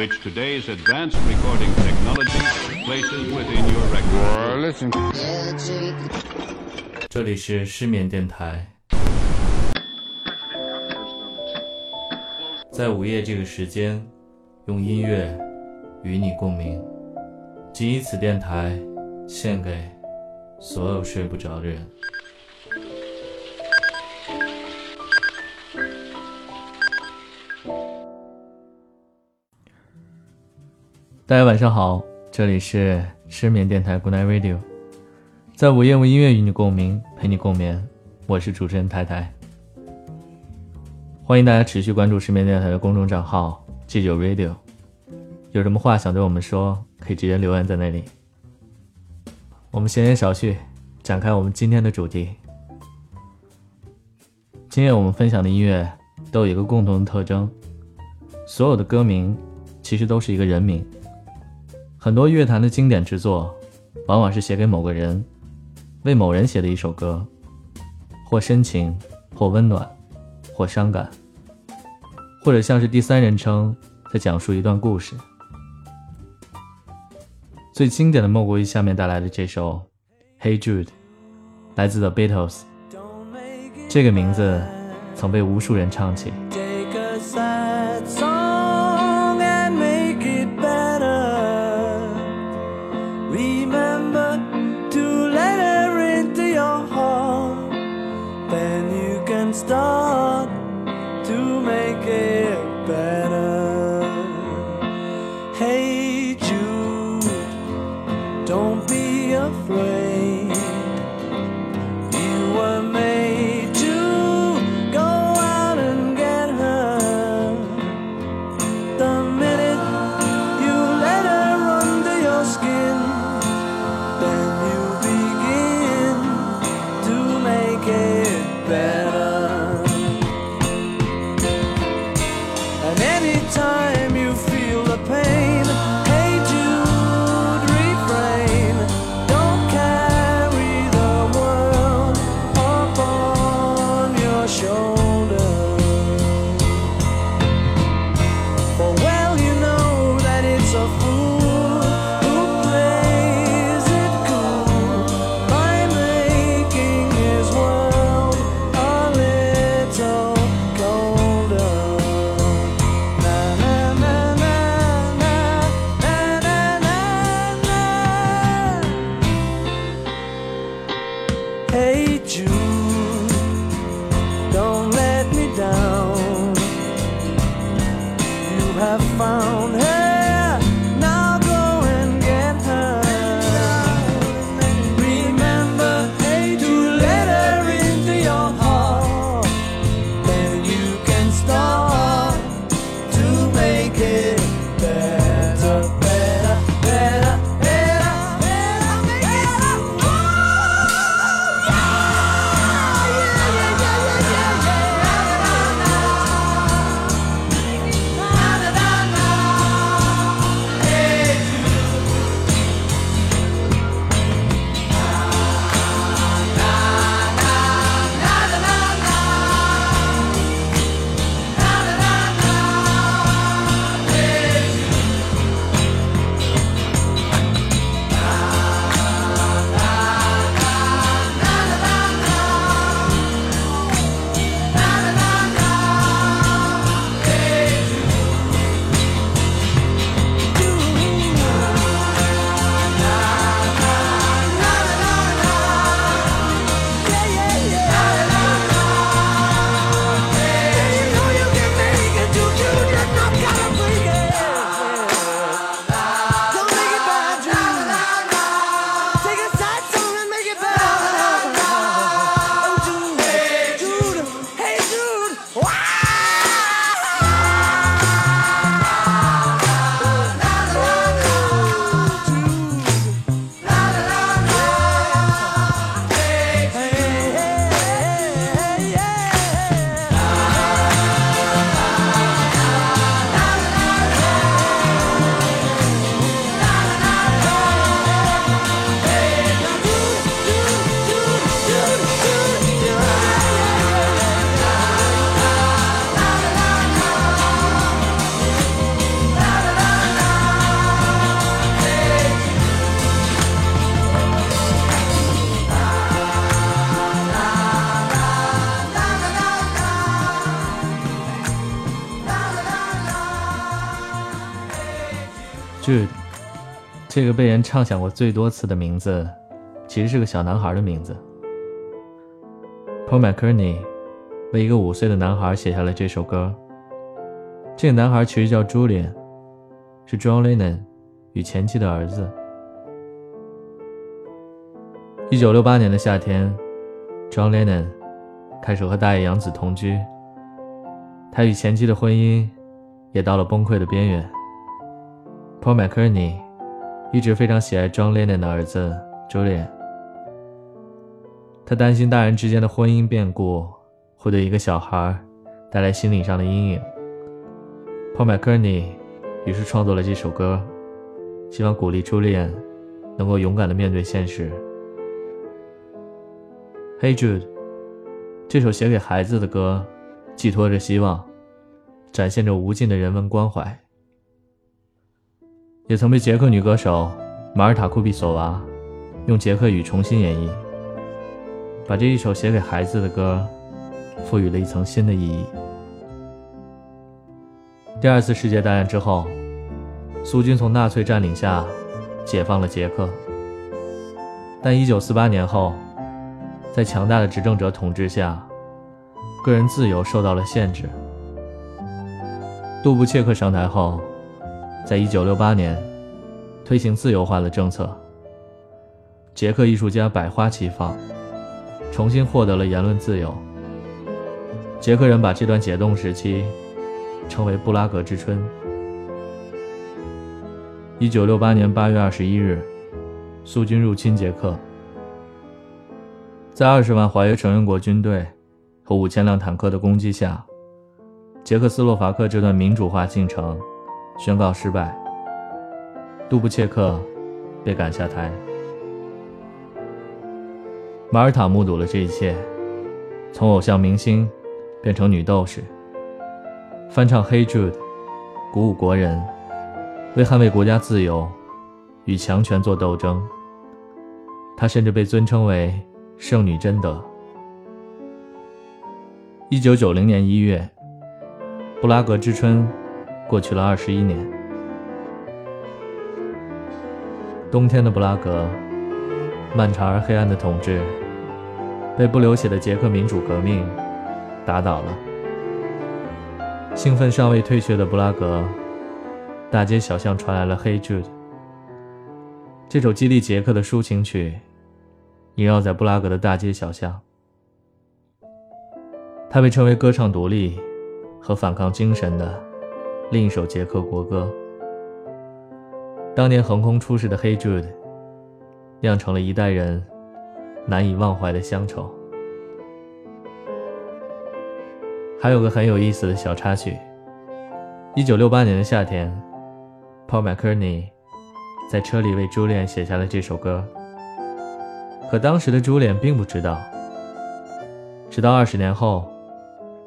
which today's advanced recording technology places within your record. listen. 这里是失眠电台，在午夜这个时间，用音乐与你共鸣，仅以此电台献给所有睡不着的人。大家晚上好，这里是失眠电台 Good Night Radio。在午夜用音乐与你共鸣，陪你共眠。我是主持人太太，欢迎大家持续关注失眠电台的公众账号 G 九 Radio。有什么话想对我们说，可以直接留言在那里。我们闲言少叙，展开我们今天的主题。今夜我们分享的音乐都有一个共同的特征，所有的歌名其实都是一个人名。很多乐坛的经典之作，往往是写给某个人。为某人写的一首歌，或深情，或温暖，或伤感，或者像是第三人称在讲述一段故事。最经典的莫过于下面带来的这首《Hey Jude》，来自 The Beatles。这个名字曾被无数人唱起。Stop. Jude，这个被人畅想过最多次的名字，其实是个小男孩的名字。Paul McCartney 为一个五岁的男孩写下了这首歌。这个男孩其实叫 Julian，是 John Lennon 与前妻的儿子。一九六八年的夏天，John Lennon 开始和大野洋子同居，他与前妻的婚姻也到了崩溃的边缘。Paul McCartney 一直非常喜爱 John Lennon 的儿子 Julian，他担心大人之间的婚姻变故会对一个小孩带来心理上的阴影。Paul McCartney 于是创作了这首歌，希望鼓励 Julian 能够勇敢地面对现实。Hey Jude，这首写给孩子的歌，寄托着希望，展现着无尽的人文关怀。也曾被捷克女歌手马尔塔库比索娃用捷克语重新演绎，把这一首写给孩子的歌赋予了一层新的意义。第二次世界大战之后，苏军从纳粹占领下解放了捷克，但1948年后，在强大的执政者统治下，个人自由受到了限制。杜布切克上台后。在一九六八年，推行自由化的政策。捷克艺术家百花齐放，重新获得了言论自由。捷克人把这段解冻时期称为“布拉格之春”。一九六八年八月二十一日，苏军入侵捷克，在二十万华约成员国军队和五千辆坦克的攻击下，捷克斯洛伐克这段民主化进程。宣告失败，杜布切克被赶下台。马尔塔目睹了这一切，从偶像明星变成女斗士，翻唱《Hey Jude》，鼓舞国人，为捍卫国家自由与强权做斗争。她甚至被尊称为“圣女贞德”。一九九零年一月，布拉格之春。过去了二十一年，冬天的布拉格，漫长而黑暗的统治，被不流血的捷克民主革命打倒了。兴奋尚未退却的布拉格，大街小巷传来了《Hey Jude》这首激励捷克的抒情曲，萦绕在布拉格的大街小巷。它被称为歌唱独立和反抗精神的。另一首捷克国歌，当年横空出世的《Hey Jude》，酿成了一代人难以忘怀的乡愁。还有个很有意思的小插曲：一九六八年的夏天，Paul McCartney 在车里为朱莉安写下了这首歌，可当时的朱莉安并不知道，直到二十年后，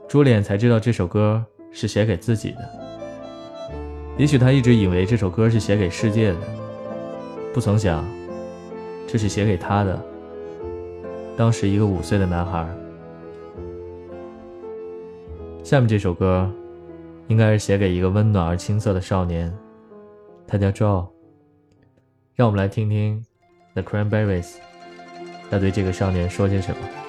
朱莉安才知道这首歌是写给自己的。也许他一直以为这首歌是写给世界的，不曾想，这是写给他的。当时一个五岁的男孩。下面这首歌，应该是写给一个温暖而青涩的少年，他叫 Joe。让我们来听听 The Cranberries，要对这个少年说些什么。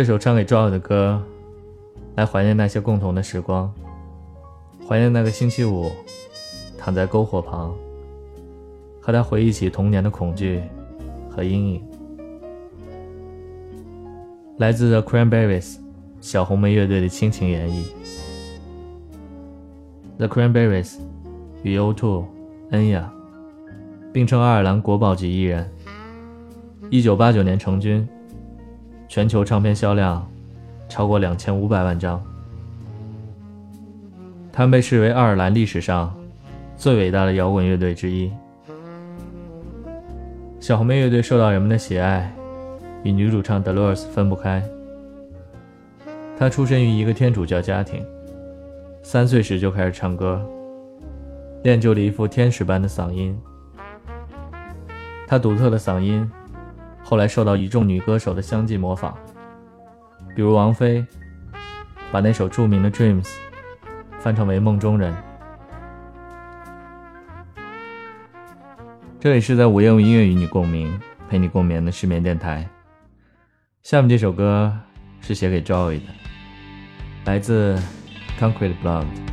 这首唱给 Joy 的歌，来怀念那些共同的时光，怀念那个星期五，躺在篝火旁，和他回忆起童年的恐惧和阴影。来自 The Cranberries 小红莓乐队的倾情演绎。The Cranberries 与 O2、恩雅并称爱尔兰国宝级艺人。一九八九年成军，全球唱片销量超过两千五百万张。他们被视为爱尔兰历史上最伟大的摇滚乐队之一。小红莓乐队受到人们的喜爱，与女主唱 Dolores 分不开。她出身于一个天主教家庭，三岁时就开始唱歌，练就了一副天使般的嗓音。她独特的嗓音。后来受到一众女歌手的相继模仿，比如王菲，把那首著名的《Dreams》翻唱为《梦中人》。这里是在午夜用音乐与你共鸣，陪你共眠的失眠电台。下面这首歌是写给 Joy 的，来自 Concrete Blonde。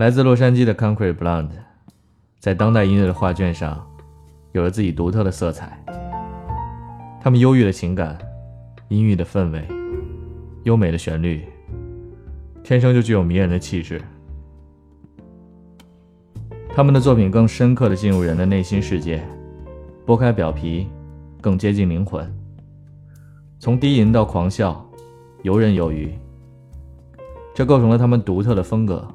来自洛杉矶的 Concrete Blonde，在当代音乐的画卷上，有着自己独特的色彩。他们忧郁的情感，阴郁的氛围，优美的旋律，天生就具有迷人的气质。他们的作品更深刻地进入人的内心世界，剥开表皮，更接近灵魂。从低吟到狂笑，游刃有余。这构成了他们独特的风格。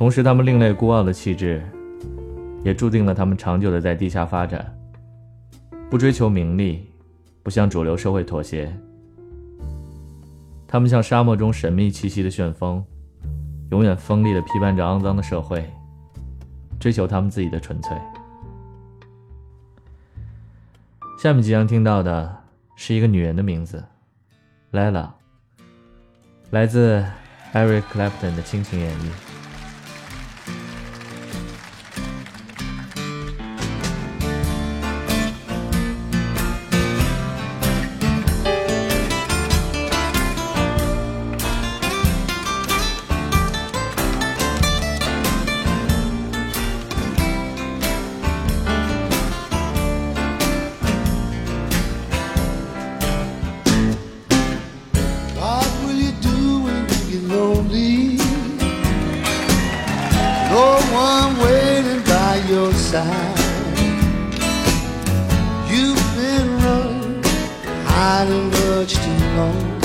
同时，他们另类孤傲的气质，也注定了他们长久的在地下发展。不追求名利，不向主流社会妥协。他们像沙漠中神秘气息的旋风，永远锋利地批判着肮脏的社会，追求他们自己的纯粹。下面即将听到的是一个女人的名字，Lala，来自 Eric Clapton 的倾情演绎。know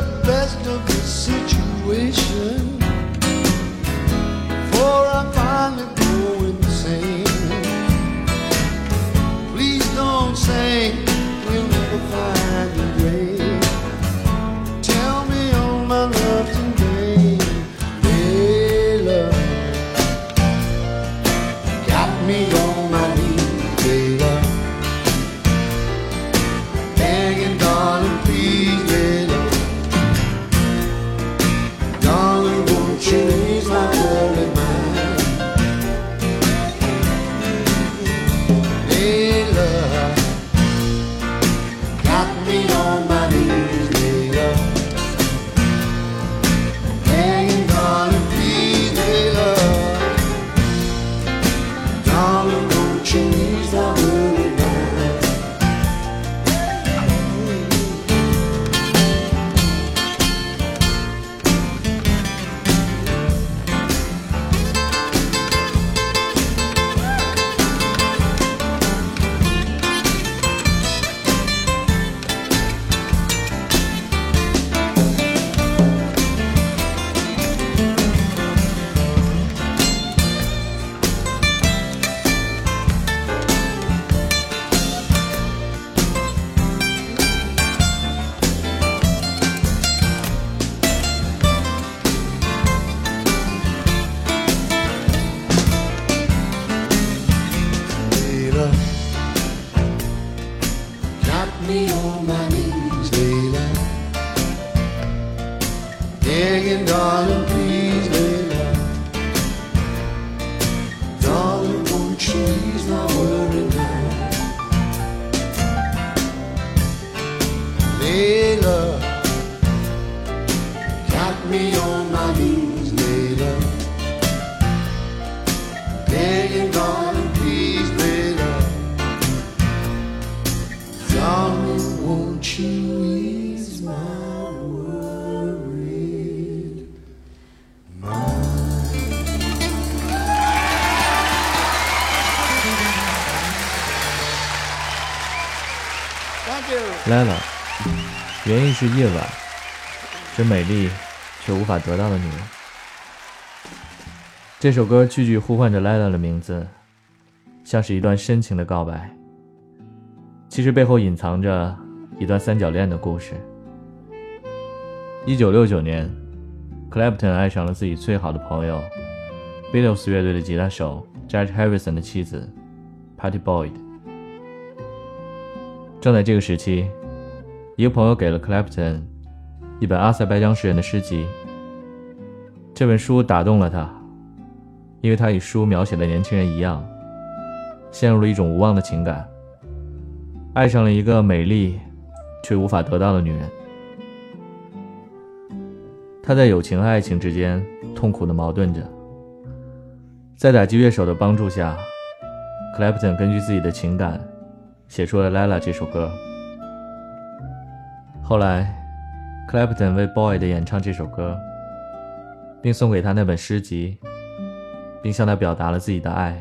the best of the situation. Lala，原意是夜晚，是美丽却无法得到的女人。这首歌句句呼唤着 Lila 的名字，像是一段深情的告白。其实背后隐藏着一段三角恋的故事。一九六九年，Clapton 爱上了自己最好的朋友 Beatles 乐队的吉他手 George Harrison 的妻子 Patty Boyd。正在这个时期，一个朋友给了 Clapton 一本阿塞拜疆诗人的诗集。这本书打动了他，因为他与书描写的年轻人一样，陷入了一种无望的情感，爱上了一个美丽却无法得到的女人。他在友情和爱情之间痛苦的矛盾着。在打击乐手的帮助下，Clapton 根据自己的情感。写出了《Lila》这首歌。后来，Clapton 为 Boy 的演唱这首歌，并送给他那本诗集，并向他表达了自己的爱。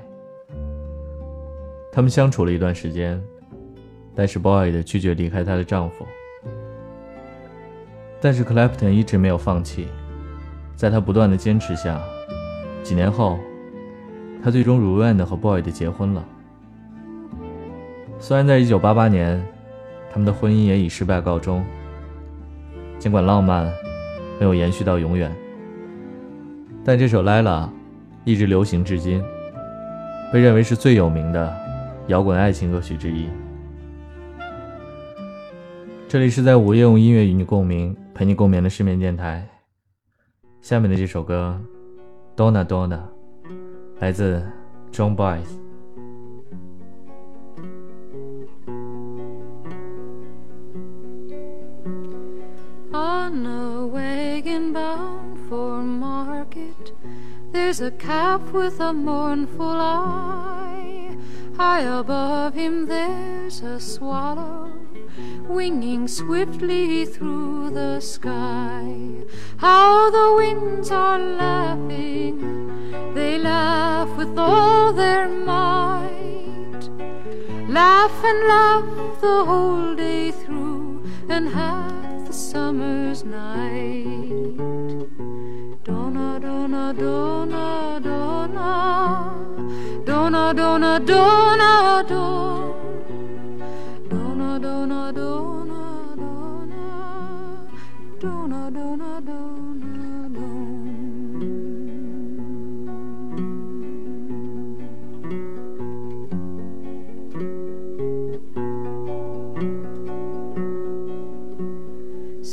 他们相处了一段时间，但是 Boy 的拒绝离开她的丈夫。但是 Clapton 一直没有放弃，在他不断的坚持下，几年后，他最终如愿的和 Boy 的结婚了。虽然在1988年，他们的婚姻也以失败告终。尽管浪漫没有延续到永远，但这首《Lila》一直流行至今，被认为是最有名的摇滚爱情歌曲之一。这里是在午夜用音乐与你共鸣，陪你共眠的失眠电台。下面的这首歌《Donna Donna》来自 John Boyce。On a wagon bound for market, there's a calf with a mournful eye. High above him, there's a swallow winging swiftly through the sky. How the winds are laughing, they laugh with all their might. Laugh and laugh the whole day through, and the summer's night. Donna, donna, donna, donna, donna, donna, donna, donna.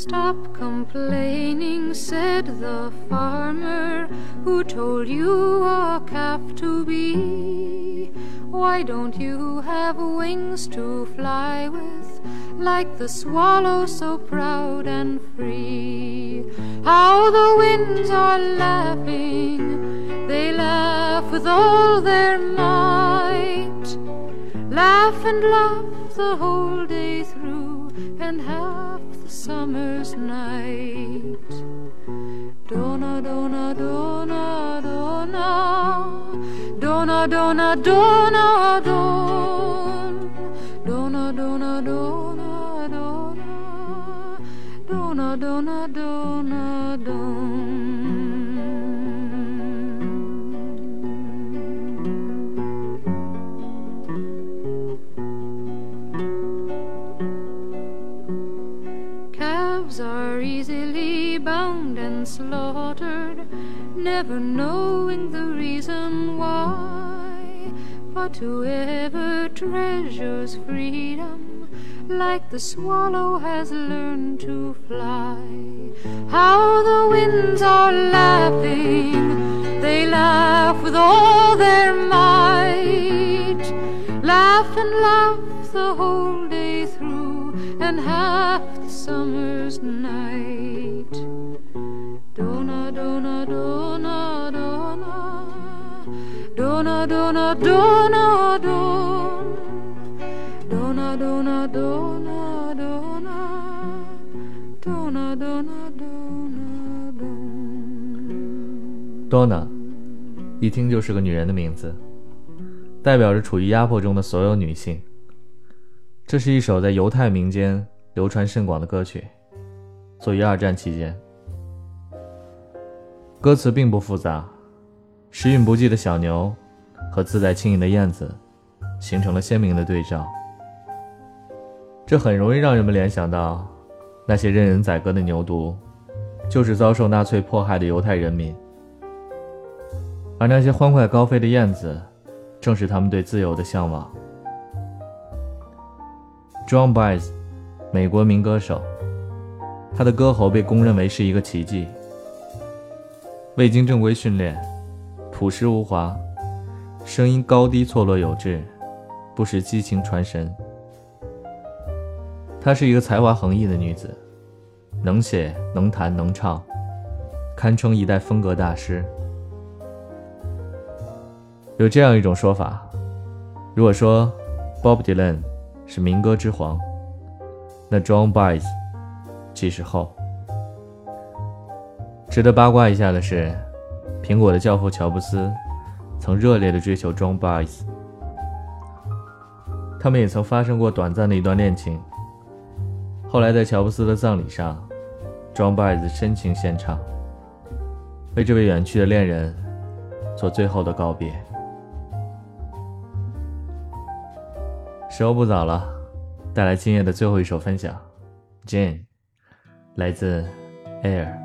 Stop complaining, said the farmer who told you a calf to be. Why don't you have wings to fly with, like the swallow so proud and free? How the winds are laughing, they laugh with all their might. Laugh and laugh the whole day through, and the summer's night. Donna, donna, donna, donna, donna, donna, donna, don. Donna, donna, donna, donna, donna, donna, donna, don. Never knowing the reason why. But whoever treasures freedom, like the swallow has learned to fly. How the winds are laughing, they laugh with all their might. Laugh and laugh the whole day through, and half the summer's night. dona dona don dona dona dona dona dona dona dona dona dona 一听就是个女人的名字，代表着处于压迫中的所有女性。这是一首在犹太民间流传甚广的歌曲，作于二战期间。歌词并不复杂，时运不济的小牛和自带轻盈的燕子形成了鲜明的对照。这很容易让人们联想到，那些任人宰割的牛犊，就是遭受纳粹迫害的犹太人民。而那些欢快高飞的燕子，正是他们对自由的向往。John Baez，美国民歌手，他的歌喉被公认为是一个奇迹。未经正规训练，朴实无华，声音高低错落有致，不时激情传神。她是一个才华横溢的女子，能写能弹能唱，堪称一代风格大师。有这样一种说法：如果说 Bob Dylan 是民歌之皇，那 John Baez 即是后。值得八卦一下的是，苹果的教父乔布斯曾热烈的追求 John Baez，他们也曾发生过短暂的一段恋情。后来在乔布斯的葬礼上，John Baez 深情献唱，为这位远去的恋人做最后的告别。时候不早了，带来今夜的最后一首分享，《Jane》，来自 Air。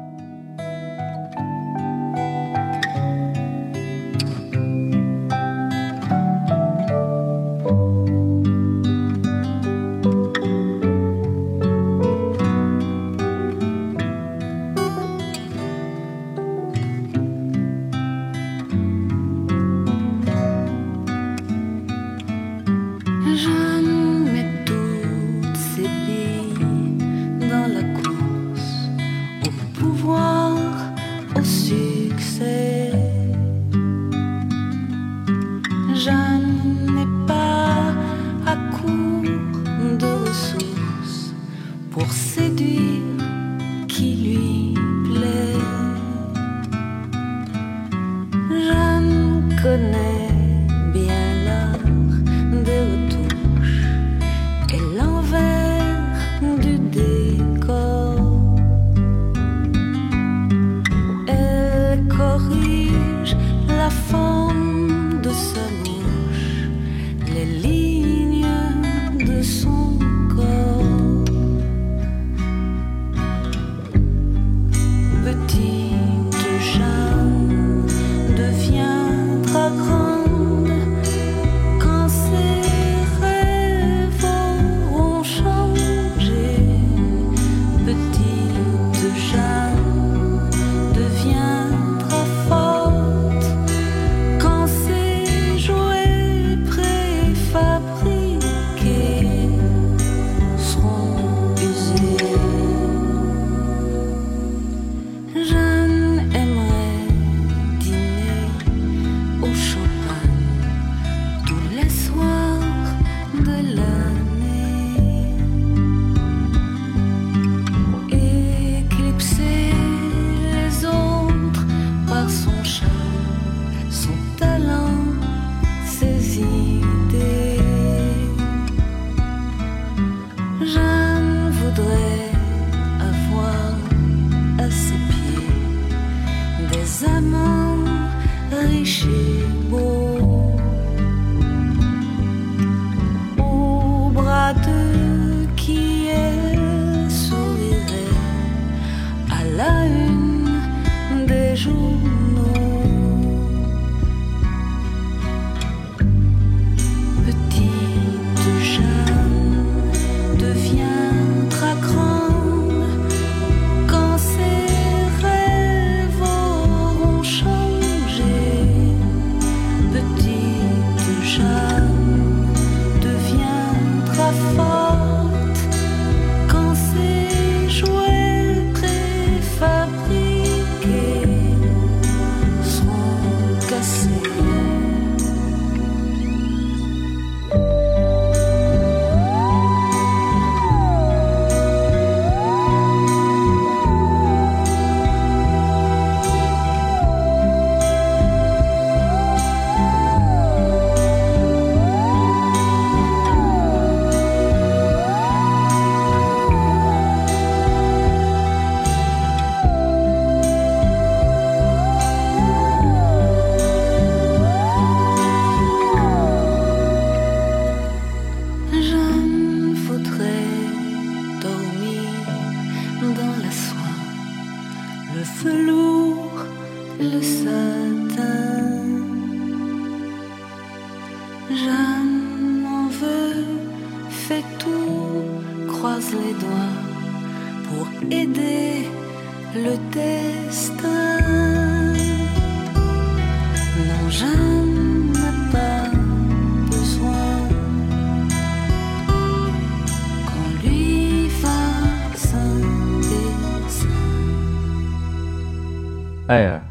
艾尔，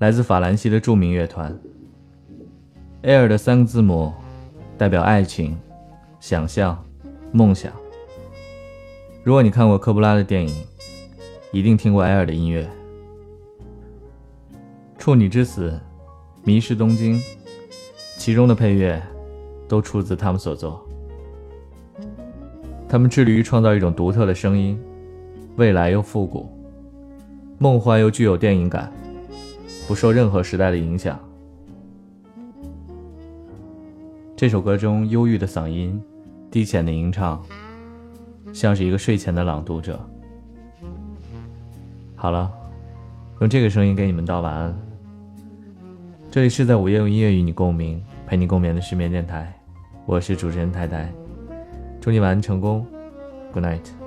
来自法兰西的著名乐团。Air 的三个字母代表爱情、想象、梦想。如果你看过科布拉的电影，一定听过艾尔的音乐，《处女之死》《迷失东京》，其中的配乐都出自他们所作。他们致力于创造一种独特的声音，未来又复古，梦幻又具有电影感，不受任何时代的影响。这首歌中忧郁的嗓音，低浅的吟唱，像是一个睡前的朗读者。好了，用这个声音给你们道晚安。这里是在午夜用音乐与你共鸣，陪你共眠的失眠电台，我是主持人太太，祝你晚安成功，Good night。